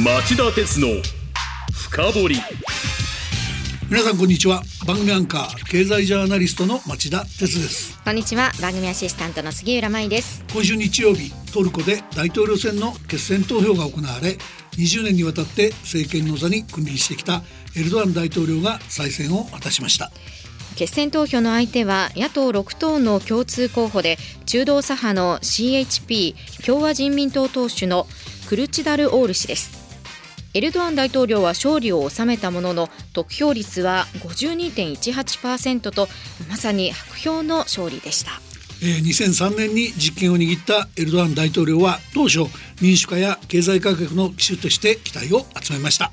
町田鉄の深掘り。皆さんこんにちは。番組アンカー経済ジャーナリストの町田鉄です。こんにちは。番組アシスタントの杉浦舞です。今週日曜日トルコで大統領選の決選投票が行われ20年にわたって政権の座に君臨してきたエルドアン大統領が再選を果たしました。決選投票の相手は野党6党の共通候補で中道左派の CHP 共和人民党党首のクルチダルオール氏ですエルドアン大統領は勝利を収めたものの得票率は52.18%とまさに白票の勝利でした、2003年に実権を握ったエルドアン大統領は当初民主化や経済改革の基手として期待を集めました。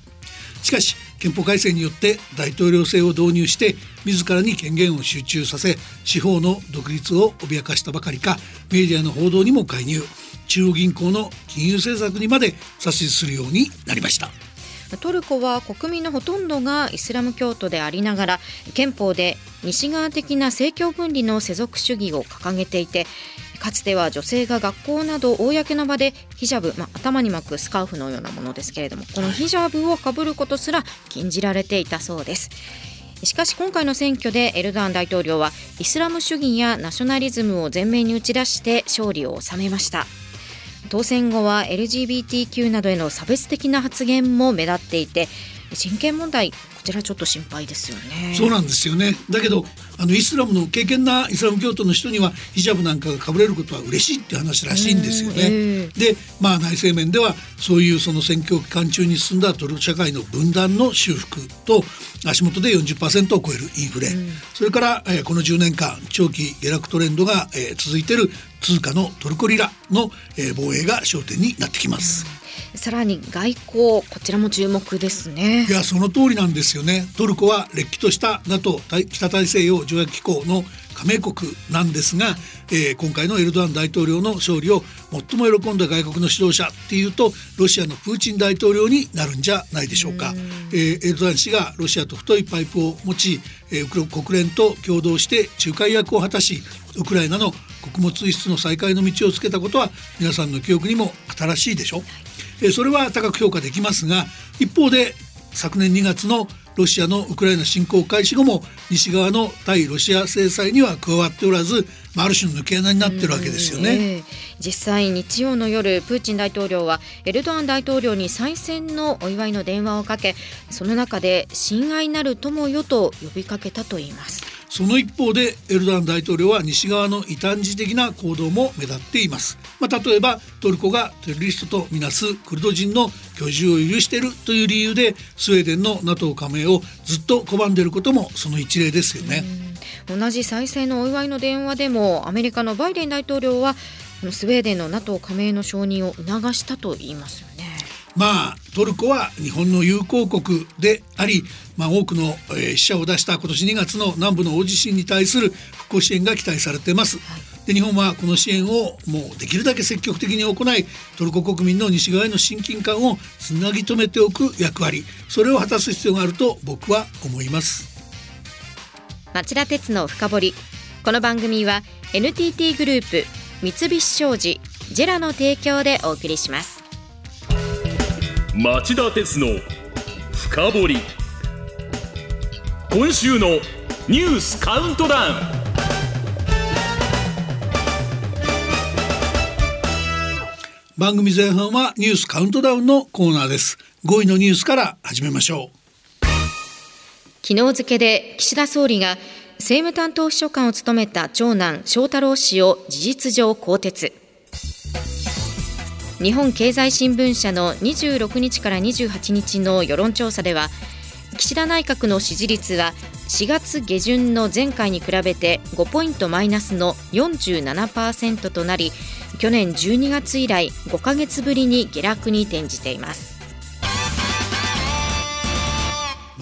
しかし憲法改正によって大統領制を導入して自らに権限を集中させ司法の独立を脅かしたばかりかメディアの報道にも介入。中央銀行の金融政策にまで指図するようになりました。トルコは国民のほとんどがイスラム教徒でありながら憲法で西側的な政教分離の世俗主義を掲げていてかつては女性が学校など公の場でヒジャブ、まあ、頭に巻くスカーフのようなものですけれどもこのヒジャブをかぶることすら禁じられていたそうです。しかし今回の選挙でエルドアン大統領はイスラム主義やナショナリズムを前面に打ち出して勝利を収めました当選後は LGBTQ などへの差別的な発言も目立っていて人権問題こちらちょっと心配ですよね。そうなんですよね。だけどあのイスラムの敬虔なイスラム教徒の人にはヒジャブなんかがかぶれることは嬉しいって話らしいんですよね、えー、でまあ内政面ではそういうその選挙期間中に進んだトルコ社会の分断の修復と足元で40%を超えるインフレ、それから、えー、この10年間長期下落トレンドが、えー、続いている通貨のトルコリラの、えー、防衛が焦点になってきます。さらに外交こちらも注目ですねいやその通りなんですよねトルコはれっきとした NATO 北大西洋条約機構の加盟国なんですが、えー、今回のエルドアン大統領の勝利を最も喜んだ外国の指導者っていうとロシアのプーチン大統領になるんじゃないでしょうか。えー、エルドアン氏がロシアと太いパイプを持ち、え、国連と共同して仲介役を果たしウクライナの穀物輸出の再開の道をつけたことは皆さんの記憶にも新しいでしょ？う。えそれは高く評価できますが一方で昨年2月のロシアのウクライナ侵攻開始後も西側の対ロシア制裁には加わっておらず、まあ、る種の抜け穴になってるわけですよね、えー、実際日曜の夜プーチン大統領はエルドアン大統領に再選のお祝いの電話をかけその中で親愛なる友よと呼びかけたといいます。その一方でエルドアン大統領は西側の異端児的な行動も目立っています、まあ、例えばトルコがテロリストとみなすクルド人の居住を許しているという理由でスウェーデンの NATO 加盟をずっと拒んでいることもその一例ですよね。同じ再生のお祝いの電話でもアメリカのバイデン大統領はスウェーデンの NATO 加盟の承認を促したと言います。まあトルコは日本の友好国であり、まあ、多くの、えー、死者を出した今年2月の南部の大地震に対する復興支援が期待されています。はい。で日本はこの支援をもうできるだけ積極的に行いトルコ国民の西側への親近感をつなぎ止めておく役割。それを果たす必要があると僕は思います。町田鉄の深掘り。この番組は NTT グループ三菱商事ジェラの提供でお送りします町田鉄の深掘り。今週のニュースカウントダウン。番組前半はニュースカウントダウンのコーナーです。5位のニュースから始めましょう。昨日付で岸田総理が政務担当秘書官を務めた長男翔太郎氏を事実上更迭日本経済新聞社の26日から28日の世論調査では岸田内閣の支持率は4月下旬の前回に比べて5ポイントマイナスの47%となり去年12月以来5か月ぶりに下落に転じています。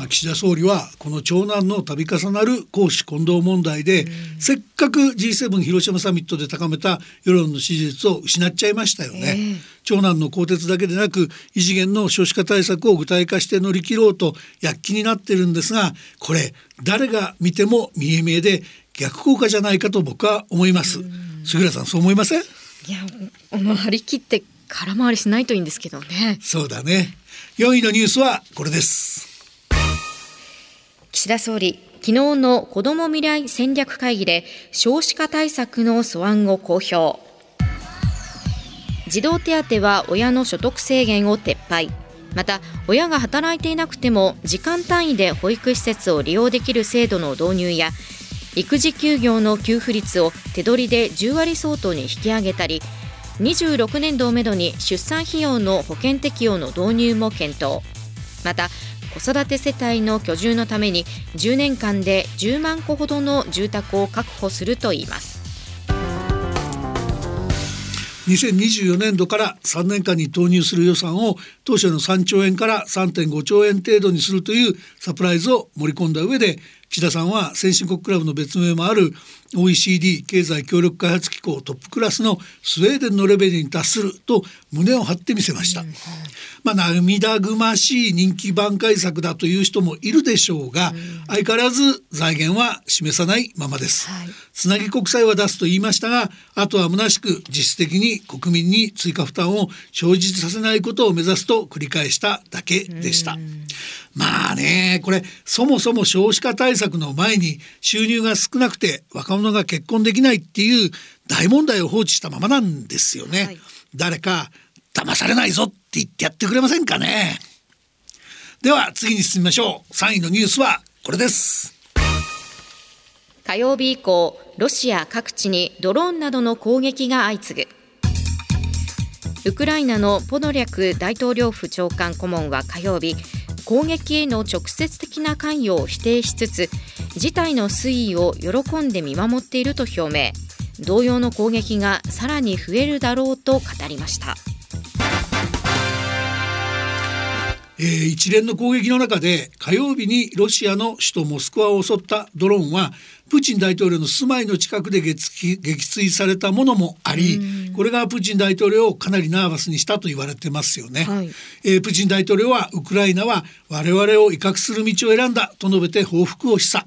あ、岸田総理はこの長男の度重なる公私混同問題で、せっかく G7 広島サミットで高めた世論の支持率を失っちゃいましたよね。長男の更迭だけでなく異次元の少子化対策を具体化して乗り切ろうと躍起になってるんですがこれ誰が見ても見え見えで逆効果じゃないかと僕は思います。杉浦さんそう思いません？いやもう張り切って空回りしないといいんですけどね。そうだね。4位のニュースはこれです岸田総理昨日の子ども未来戦略会議で少子化対策の素案を公表。児童手当は親の所得制限を撤廃。また親が働いていなくても時間単位で保育施設を利用できる制度の導入や育児休業の給付率を手取りで10割相当に引き上げたり26年度をめどに出産費用の保険適用の導入も検討。また子育て世帯の居住のために10年間で10万戸ほどの住宅を確保するといいます。2024年度から3年間に投入する予算を当初の3兆円から3.5兆円程度にするというサプライズを盛り込んだ上で岸田さんは先進国クラブの別名もある OECD 経済協力開発機構トップクラスのスウェーデンのレベルに達すると胸を張ってみせました、まあ涙ぐましい人気挽回策だという人もいるでしょうが、相変わらず財源は示さないままです、はい、つなぎ国債は出すと言いましたがあとは虚しく実質的に国民に追加負担を生じさせないことを目指すと繰り返しただけでした、まあねこれそもそも少子化対策の前に収入が少なくて若者が結婚できないっていう大問題を放置したままなんですよね、はい、誰か騙されないぞって言ってやってくれませんかね。では次に進みましょう。3位のニュースはこれです。火曜日以降ロシア各地にドローンなどの攻撃が相次ぐ。ウクライナのポドリャク大統領府長官顧問は火曜日攻撃への直接的な関与を否定しつつ事態の推移を喜んで見守っていると表明同様の攻撃がさらに増えるだろうと語りました。えー、一連の攻撃の中で火曜日にロシアの首都モスクワを襲ったドローンはプーチン大統領の住まいの近くで撃墜されたものもありこれがプーチン大統領をかなりナーバスにしたと言われてますよね、はい、えー、プーチン大統領はウクライナは我々を威嚇する道を選んだと述べて報復を示唆。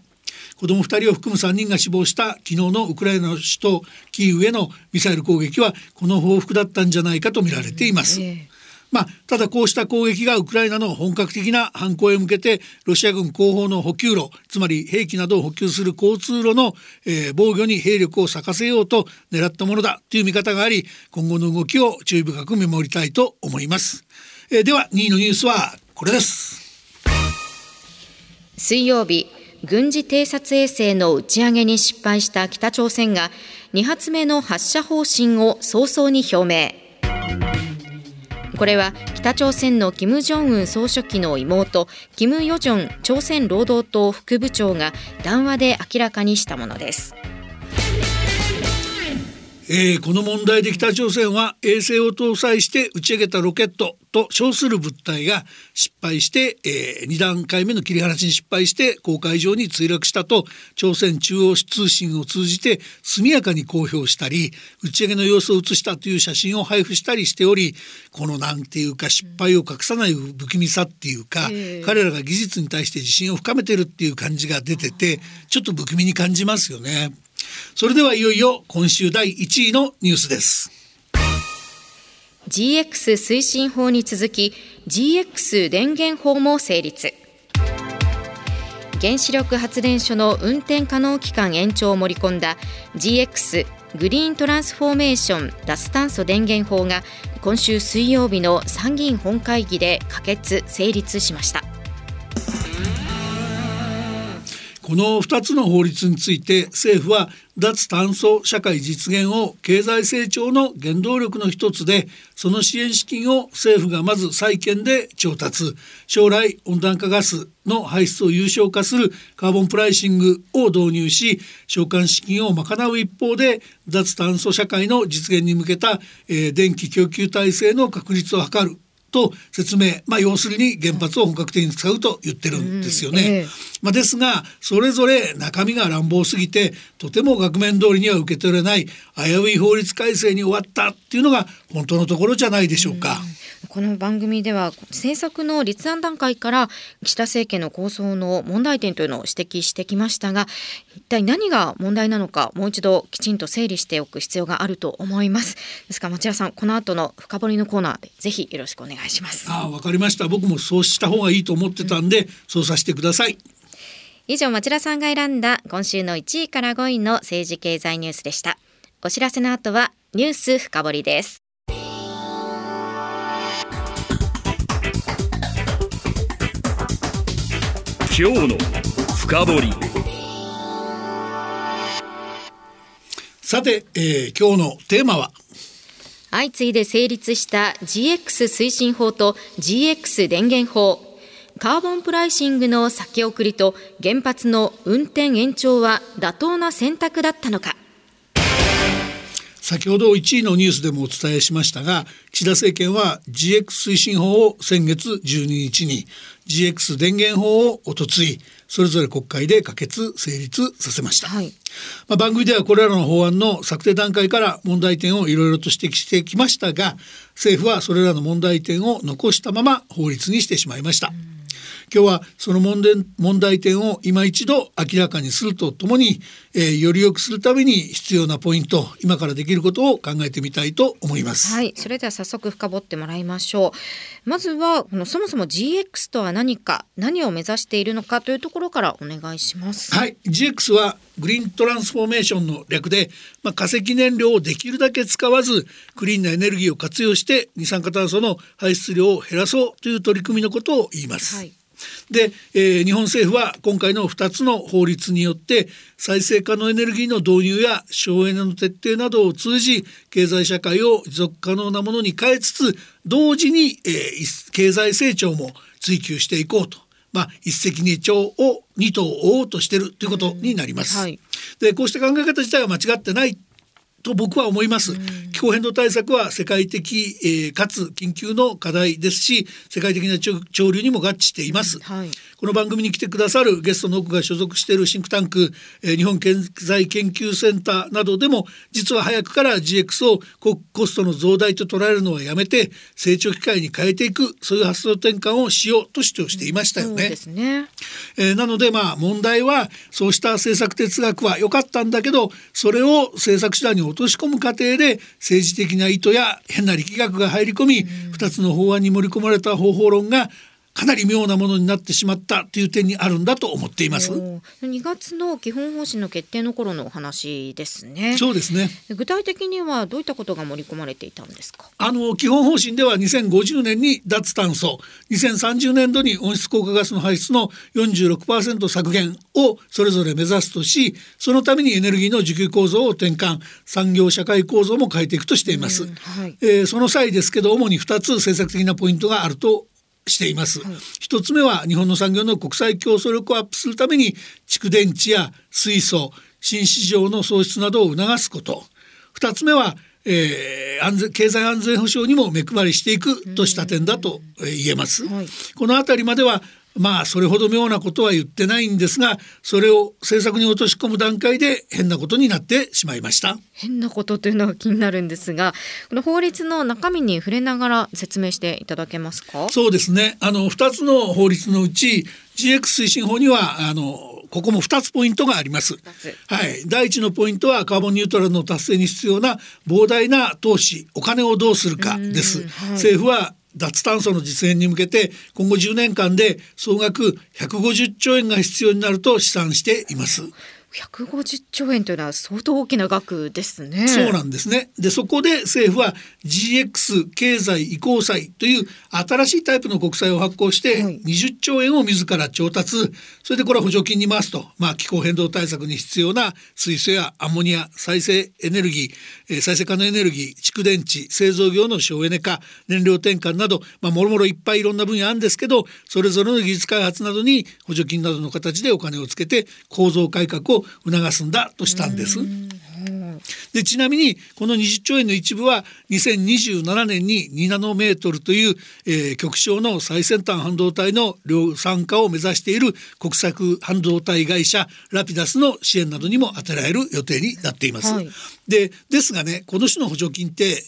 子供2人を含む3人が死亡した昨日のウクライナの首都キーウへのミサイル攻撃はこの報復だったんじゃないかと見られています。えーまあ、ただこうした攻撃がウクライナの本格的な反攻へ向けてロシア軍後方の補給路つまり兵器などを補給する交通路の、えー、防御に兵力を咲かせようと狙ったものだという見方があり今後の動きを注意深く見守りたいと思います、えー、では2位のニュースはこれです。水曜日軍事偵察衛星の打ち上げに失敗した北朝鮮が2発目の発射方針を早々に表明。これは北朝鮮の金正恩総書記の妹金与正朝鮮労働党副部長が談話で明らかにしたものです。えー、この問題で北朝鮮は衛星を搭載して打ち上げたロケットと称する物体が失敗して、えー、2段階目の切り離しに失敗して公海上に墜落したと朝鮮中央通信を通じて速やかに公表したり打ち上げの様子を写したという写真を配布したりしておりこのなんていうか失敗を隠さない不気味さっていうか、彼らが技術に対して自信を深めてるっていう感じが出ててちょっと不気味に感じますよね。それではいよいよ今週第1位のニュースです。GX 推進法に続き GX 電源法も成立。原子力発電所の運転可能期間延長を盛り込んだ GX グリーントランスフォーメーション脱炭素電源法が今週水曜日の参議院本会議で可決成立しました。この2つの法律について政府は脱炭素社会実現を経済成長の原動力の一つでその支援資金を政府がまず債券で調達。将来温暖化ガスの排出を有償化するカーボンプライシングを導入し償還資金を賄う一方で脱炭素社会の実現に向けた、えー、電気供給体制の確立を図る。と説明、まあ、要するに原発を本格的に使うと言ってるんですよね。うんえまあ、ですがそれぞれ中身が乱暴すぎてとても額面通りには受け取れない危うい法律改正に終わったっていうのが本当のところじゃないでしょうか。うんこの番組では政策の立案段階から岸田政権の構想の問題点というのを指摘してきましたが一体何が問題なのかもう一度きちんと整理しておく必要があると思います。ですから町田さんこの後の深掘りのコーナーでぜひよろしくお願いします。あわかりました。僕もそうした方がいいと思ってたんで、うん、そうさせてください。以上町田さんが選んだ今週の1位から5位の政治経済ニュースでした。お知らせの後はニュース深掘りです今日の深掘り。さて、えー、今日のテーマは？相次いで成立した GX 推進法と GX 電源法。カーボンプライシングの先送りと原発の運転延長は妥当な選択だったのか先ほど1位のニュースでもお伝えしましたが岸田政権は GX 推進法を先月12日に GX 電源法をおとついそれぞれ国会で可決成立させました、はい、まあ、番組ではこれらの法案の策定段階から問題点をいろいろと指摘してきましたが政府はそれらの問題点を残したまま法律にしてしまいました。うん今日はその問題問題点を今一度明らかにするとともに、えー、より良くするために必要なポイント今からできることを考えてみたいと思います。はい。それでは早速深掘ってもらいましょう。まずはこのそもそも GX とは何か何を目指しているのかというところからお願いします。はい。GX はグリーントランスフォーメーションの略で、まあ、化石燃料をできるだけ使わずクリーンなエネルギーを活用して二酸化炭素の排出量を減らそうという取り組みのことを言います、はいで、えー、日本政府は今回の2つの法律によって再生可能エネルギーの導入や省エネの徹底などを通じ経済社会を持続可能なものに変えつつ同時に、えー、経済成長も追求していこうと。まあ、一石二鳥を二頭追おうとしているということになります。はい、でこうした考え方自体は間違ってないと僕は思います。気候変動対策は世界的、えー、かつ緊急の課題ですし世界的な潮流にも合致しています、はい、この番組に来てくださるゲストの多くが所属しているシンクタンク、えー、日本経済研究センターなどでも実は早くから GX をコストの増大と捉えるのはやめて成長機会に変えていくそういう発想転換をしようと主張していましたよね。ねえー、なのでまあ問題はそうした政策哲学は良かったんだけどそれを政策手段に落とし込む過程で政治的な意図や変な力学が入り込み、2つの法案に盛り込まれた方法論がかなり妙なものになってしまったという点にあるんだと思っています。2月の基本方針の決定の頃のお話ですね。そうですね。具体的にはどういったことが盛り込まれていたんですか？あの基本方針では2050年に脱炭素、2030年度に温室効果ガスの排出の46%削減をそれぞれ目指すとし、そのためにエネルギーの需給構造を転換、産業社会構造も変えていくとしています。はい、えー、その際ですけど主に2つ政策的なポイントがあるとしています、はい、一つ目は日本の産業の国際競争力をアップするために蓄電池や水素新市場の創出などを促すこと。二つ目はえー、安全経済安全保障にも目配りしていくとした点だと言えます。はい、この辺りまではまあそれほど妙なことは言ってないんですがそれを政策に落とし込む段階で変なことになってしまいました。変なことというのが気になるんですがこの法律の中身に触れながら説明していただけますか？そうですね。あの2つの法律のうち GX 推進法にはあのここも2つポイントがあります。はい、第一のポイントはカーボンニュートラルの達成に必要な膨大な投資お金をどうするかです。はい、政府は脱炭素の実現に向けて今後10年間で総額150兆円が必要になると試算しています。150兆円というのは相当大きな額ですね。そうなんですね。で、そこで政府は GX 経済移行債という新しいタイプの国債を発行して20兆円を自ら調達、それでこれは補助金に回すと、まあ気候変動対策に必要な水素やアンモニア、再生エネルギー、え再生可能エネルギー、蓄電池、製造業の省エネ化、燃料転換など、まあもろもろいっぱいいろんな分野あるんですけど、それぞれの技術開発などに補助金などの形でお金をつけて構造改革を促すんだとしたんです。でちなみにこの20兆円の一部は2027年に2ナノメートルという、えー、極小の最先端半導体の量産化を目指している国策半導体会社ラピダスの支援などにも充てられる予定になっています。はい、でですがねこの種の補助金って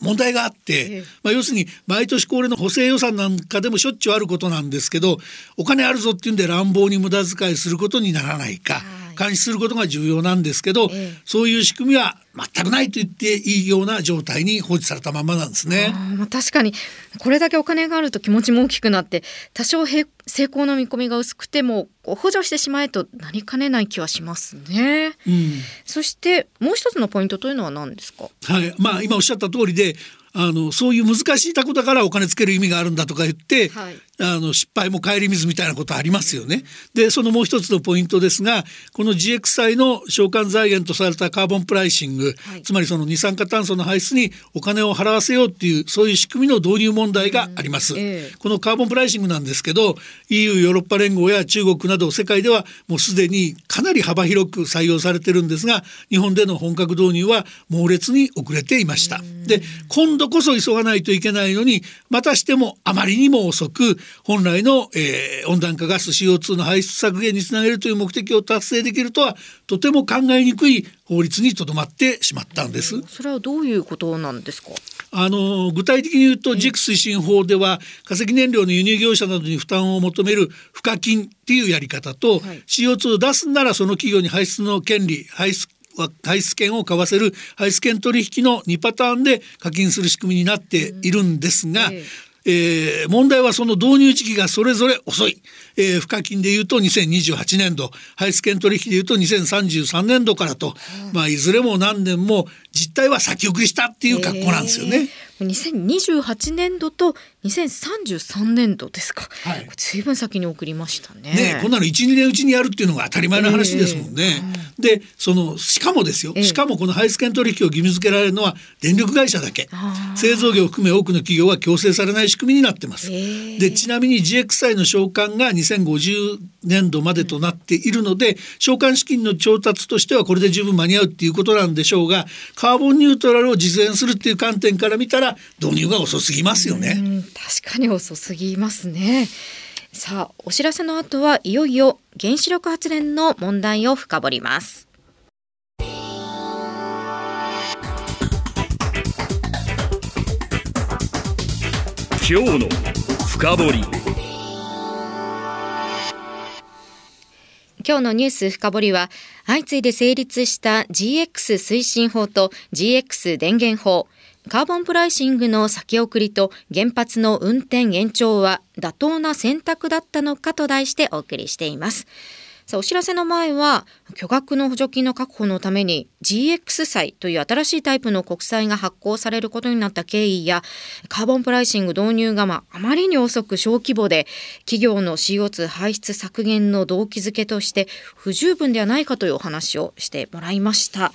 問題があって、まあ、要するに毎年恒例の補正予算なんかでもしょっちゅうあることなんですけどお金あるぞっていうんで乱暴に無駄遣いすることにならないか、はい監視することが重要なんですけど、ええそういう仕組みは全くないと言っていいような状態に放置されたままなんですね。まあ確かにこれだけお金があると気持ちも大きくなって多少へ成功の見込みが薄くても補助してしまえとなりかねない気はしますね。うんそしてもう一つのポイントというのは何ですか？はい、まあ今おっしゃった通りであのそういう難しいタコだからお金つける意味があるんだとか言って、はいあの失敗も顧みずみたいなことありますよね。でそのもう一つのポイントですがこの GX 債の償還財源とされたカーボンプライシング、はいつまりその二酸化炭素の排出にお金を払わせようっていうそういう仕組みの導入問題があります。ええこのカーボンプライシングなんですけど EU ヨーロッパ連合や中国など世界ではもうすでにかなり幅広く採用されてるんですが日本での本格導入は猛烈に遅れていました。で今度こそ急がないといけないのにまたしてもあまりにも遅く本来の、えー温暖化ガス CO2 の排出削減につなげるという目的を達成できるとはとても考えにくい法律にとどまってしまったんです。それはどういうことなんですか？あの具体的に言うと JIC 推進法では化石燃料の輸入業者などに負担を求める賦課金っていうやり方と、はい。CO2 を出すならその企業に排出の権利排出は排出権を買わせる排出権取引の2パターンで課金する仕組みになっているんですが、えええー問題はその導入時期がそれぞれ遅い、えー、賦課金でいうと2028年度排出権取引でいうと2033年度からと、まあ、いずれも何年も実態は先送りしたっていう格好なんですよね。えー。2028年度と2033年度ですか。はいこれ随分先に送りましたね。ねこんなの12年うちにやるっていうのが当たり前の話ですもんね。でそのしかもですよ、ええしかもこの排出権取引を義務付けられるのは電力会社だけ製造業を含め多くの企業は強制されない仕組みになってます。ええでちなみに GX 債の償還が2050年度までとなっているので償還資金の調達としてはこれで十分間に合うっていうことなんでしょうがカーボンニュートラルを実現するっていう観点から見たら導入が遅すぎますよね。うん、確かに遅すぎますね。さあ、お知らせの後はいよいよ原子力発電の問題を深掘ります。今日の深掘り今日のニュース深掘りは相次いで成立した GX 推進法と GX 電源法カーボンプライシングの先送りと原発の運転延長は妥当な選択だったのかと題してお送りしています。さあお知らせの前は巨額の補助金の確保のために GX 債という新しいタイプの国債が発行されることになった経緯やカーボンプライシング導入がまあまりに遅く小規模で企業の CO2 排出削減の動機づけとして不十分ではないかというお話をしてもらいました。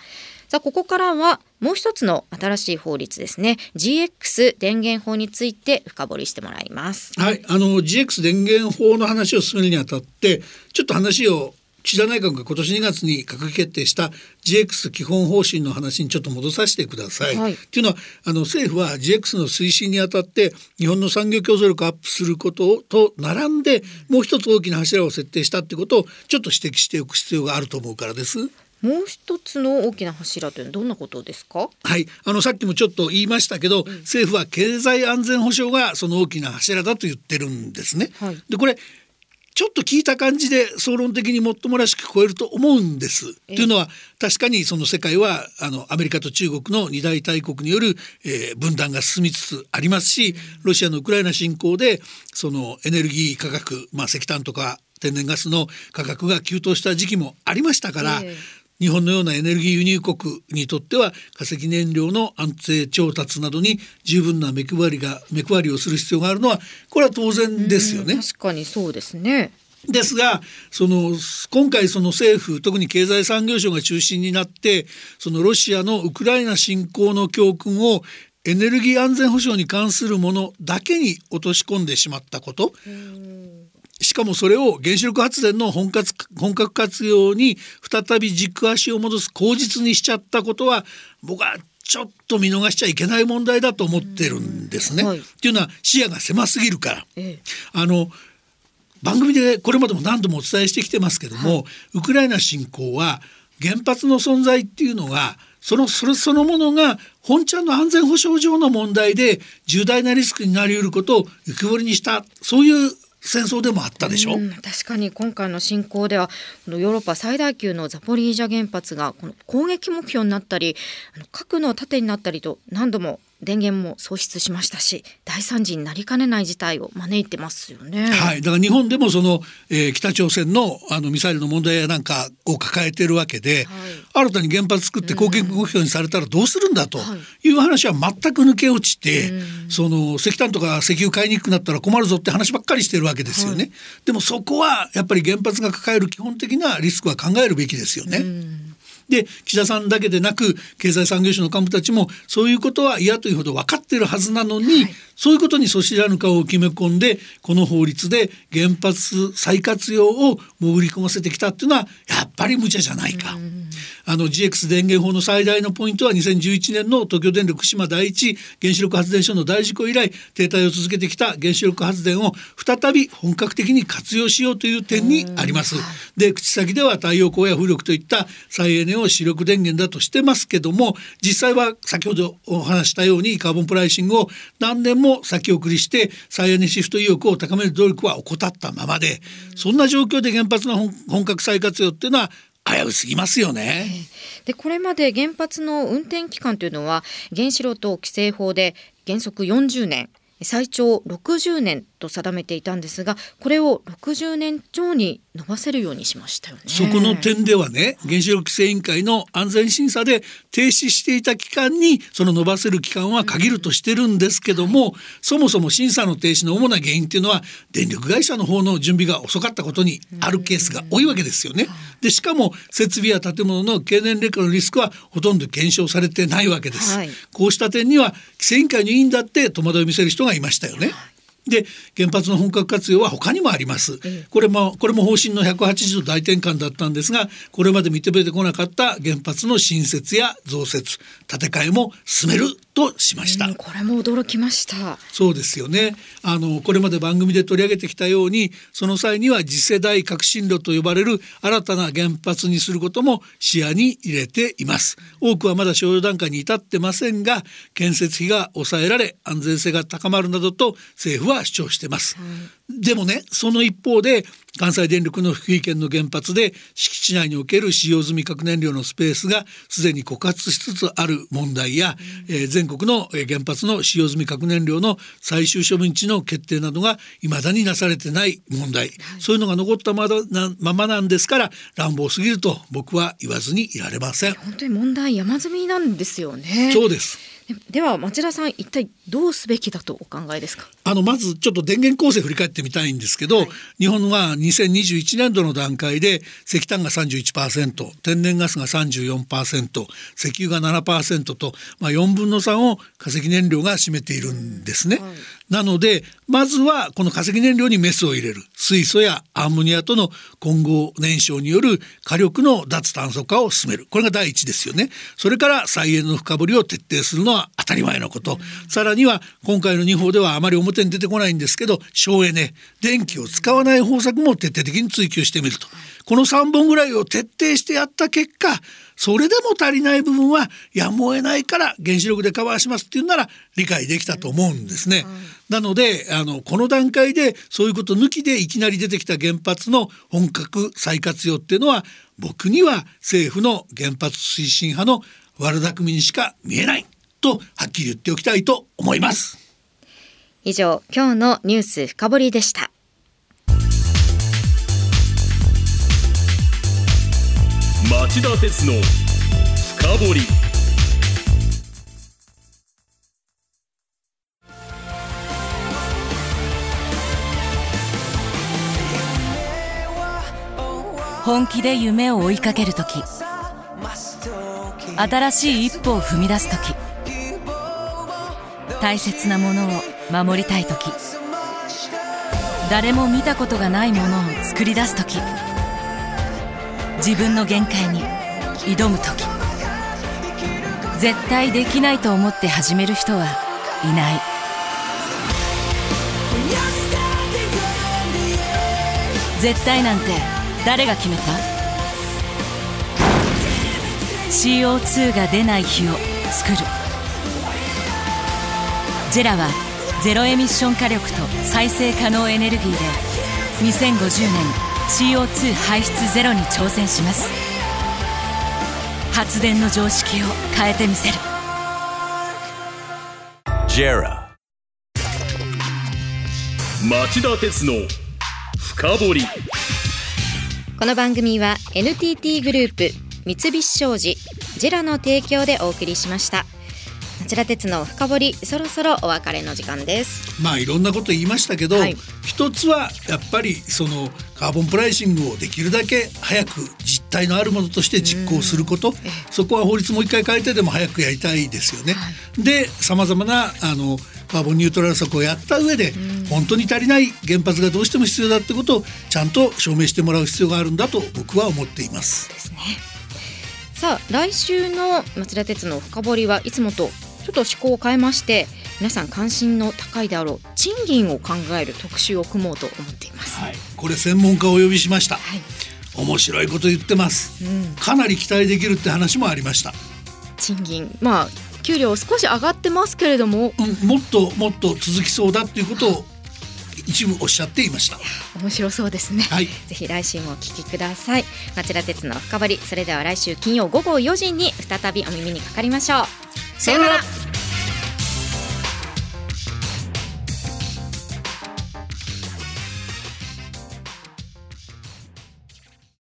さあここからはもう一つの新しい法律ですね GX 電源法について深掘りしてもらいます。はい、あの GX 電源法の話を進めるにあたってちょっと話を岸田内閣が今年2月に閣議決定した GX 基本方針の話にちょっと戻させてください。はいっていうのはあの政府は GX の推進にあたって日本の産業競争力をアップすることと並んでもう一つ大きな柱を設定したってことをちょっと指摘しておく必要があると思うからです。もう一つの大きな柱というのはどんなことですか？はい、あのさっきもちょっと言いましたけど、政府は経済安全保障がその大きな柱だと言ってるんですね。はい。でこれちょっと聞いた感じで総論的にもっともらしく聞こえると思うんです。というのは確かにその世界はあのアメリカと中国の二大大国による、えー分断が進みつつありますしロシアのウクライナ侵攻でそのエネルギー価格、まあ、石炭とか天然ガスの価格が急騰した時期もありましたから、ええ日本のようなエネルギー輸入国にとっては化石燃料の安定調達などに十分な目配りが目配りをする必要があるのはこれは当然ですよね。確かにそうですね。ですがその今回その政府特に経済産業省が中心になってそのロシアのウクライナ侵攻の教訓をエネルギー安全保障に関するものだけに落とし込んでしまったことしかもそれを原子力発電の本格本格活用に再び軸足を戻す口実にしちゃったことは僕はちょっと見逃しちゃいけない問題だと思ってるんですね。うんはいっていうのは視野が狭すぎるから。ええあの番組でこれまでも何度もお伝えしてきてますけども、ウクライナ侵攻は原発の存在っていうのがそのそれそのものが本ちゃんの安全保障上の問題で重大なリスクになりうることを浮き彫りにしたそういう戦争でもあったでしょ、うん、確かに今回の侵攻ではこのヨーロッパ最大級のザポリージャ原発がこの攻撃目標になったり核の盾になったりと何度も電源も喪失しましたし大惨事になりかねない事態を招いてますよね。はい、だから日本でもその、えー、北朝鮮のあのミサイルの問題やなんかを抱えているわけで、はい、新たに原発作って攻撃目標にされたらどうするんだとい。う話は全く抜け落ちて、その石炭とか石油買いにくくなったら困るぞって話ばっかりしてるわけですよね。はい、でもそこはやっぱり原発が抱える基本的なリスクは考えるべきですよね。で岸田さんだけでなく経済産業省の幹部たちもそういうことは嫌というほど分かっているはずなのに、はい、そういうことにそしらぬ顔を決め込んでこの法律で原発再活用を潜り込ませてきたっていうのはやっぱり無茶じゃないか。あの GX 電源法の最大のポイントは2011年の東京電力福島第一原子力発電所の大事故以来停滞を続けてきた原子力発電を再び本格的に活用しようという点にあります。で口先では太陽光や風力といった再エネを主力電源だとしてますけども実際は先ほどお話したようにカーボンプライシングを何年も先送りして再エネシフト意欲を高める努力は怠ったままでそんな状況で原発の本格再活用っていうのは危うすぎますよね。でこれまで原発の運転期間というのは原子炉等規制法で原則40年最長60年と定めていたんですがこれを60年超に伸ばせるようにしましたよねそこの点ではね原子力規制委員会の安全審査で停止していた期間にその伸ばせる期間は限るとしてるんですけども、うん、そもそも審査の停止の主な原因っていうのは電力会社の方の準備が遅かったことにあるケースが多いわけですよね。でしかも設備や建物の経年劣化のリスクはほとんど検証されてないわけです。はい、こうした点には規制委員会の委員だって戸惑いを見せる人がいましたよね。で原発の本格活用は他にもあります。これもこれも方針の180度大転換だったんですがこれまで認めてこなかった原発の新設や増設建て替えも進めるとしました。これも驚きました。そうですよね。あのこれまで番組で取り上げてきたようにその際には次世代革新炉と呼ばれる新たな原発にすることも視野に入れています。多くはまだ商用段階に至ってませんが建設費が抑えられ安全性が高まるなどと政府は主張してます。でもねその一方で関西電力の福井県の原発で敷地内における使用済み核燃料のスペースがすでに枯渇しつつある問題や、うん、えー、全国の原発の使用済み核燃料の最終処分地の決定などが未だになされてない問題、はい、そういうのが残ったまなままなんですから乱暴すぎると僕は言わずにいられません。本当に問題山積みなんですよね。そうですでは町田さん一体どうすべきだとお考えですか？あのまずちょっと電源構成振り返ってみたいんですけど、はい、日本は2021年度の段階で石炭が31%天然ガスが34%石油が7%と、まあ、4分の3を化石燃料が占めているんですね。はいなのでまずはこの化石燃料にメスを入れる。水素やアンモニアとの混合燃焼による火力の脱炭素化を進める。これが第一ですよね。それから再エネの深掘りを徹底するのは当たり前のこと、うん、さらには今回の2法ではあまり表に出てこないんですけど省エネ電気を使わない方策も徹底的に追求してみると。この3本ぐらいを徹底してやった結果それでも足りない部分はやむを得ないから原子力でカバーしますっていうなら理解できたと思うんですね。なのであのこの段階でそういうこと抜きでいきなり出てきた原発の本格再活用っていうのは僕には政府の原発推進派の悪巧みにしか見えないとはっきり言っておきたいと思います。以上今日のニュース深掘りでした。町田鉄の深掘本気で夢を追いかけるとき新しい一歩を踏み出すとき大切なものを守りたいとき誰も見たことがないものを作り出すとき自分の限界に挑む時。絶対できないと思って始める人はいない。絶対なんて誰が決めた？CO2 が出ない日を作る。ジェラはゼロエミッション火力と再生可能エネルギーで2050年 CO2 排出ゼロに挑戦します。発電の常識を変えてみせる。JERA. 町田鉄の深掘り。この番組は NTT グループ三菱商事ジェラの提供でお送りしました町田鉄の深掘りそろそろお別れの時間です。まあいろんなこと言いましたけど、はい。一つはやっぱりそのカーボンプライシングをできるだけ早く実態のあるものとして実行すること。そこは法律もう一回変えてでも早くやりたいですよね。でさまざまなあのカーボンニュートラル策をやった上で本当に足りない原発がどうしても必要だってことをちゃん。と証明してもらう必要があるんだと僕は思っています。さあ来週の町田鉄の深掘りはいつもとちょっと思考を変えまして皆さん関心の高いであろう賃金を考える特集を組もうと思っています、はい、これ専門家をお呼びしました。はい。面白いこと言ってます。うん、かなり期待できるって話もありました。賃金まあ給料少し上がってますけれども。うん、もっともっと続きそうだっていうことを一部おっしゃっていました。面白そうですね、はい。ぜひ来週もお聞きください。町田鉄の深掘り。それでは来週金曜午後4時に再びお耳にかかりましょう。さよなら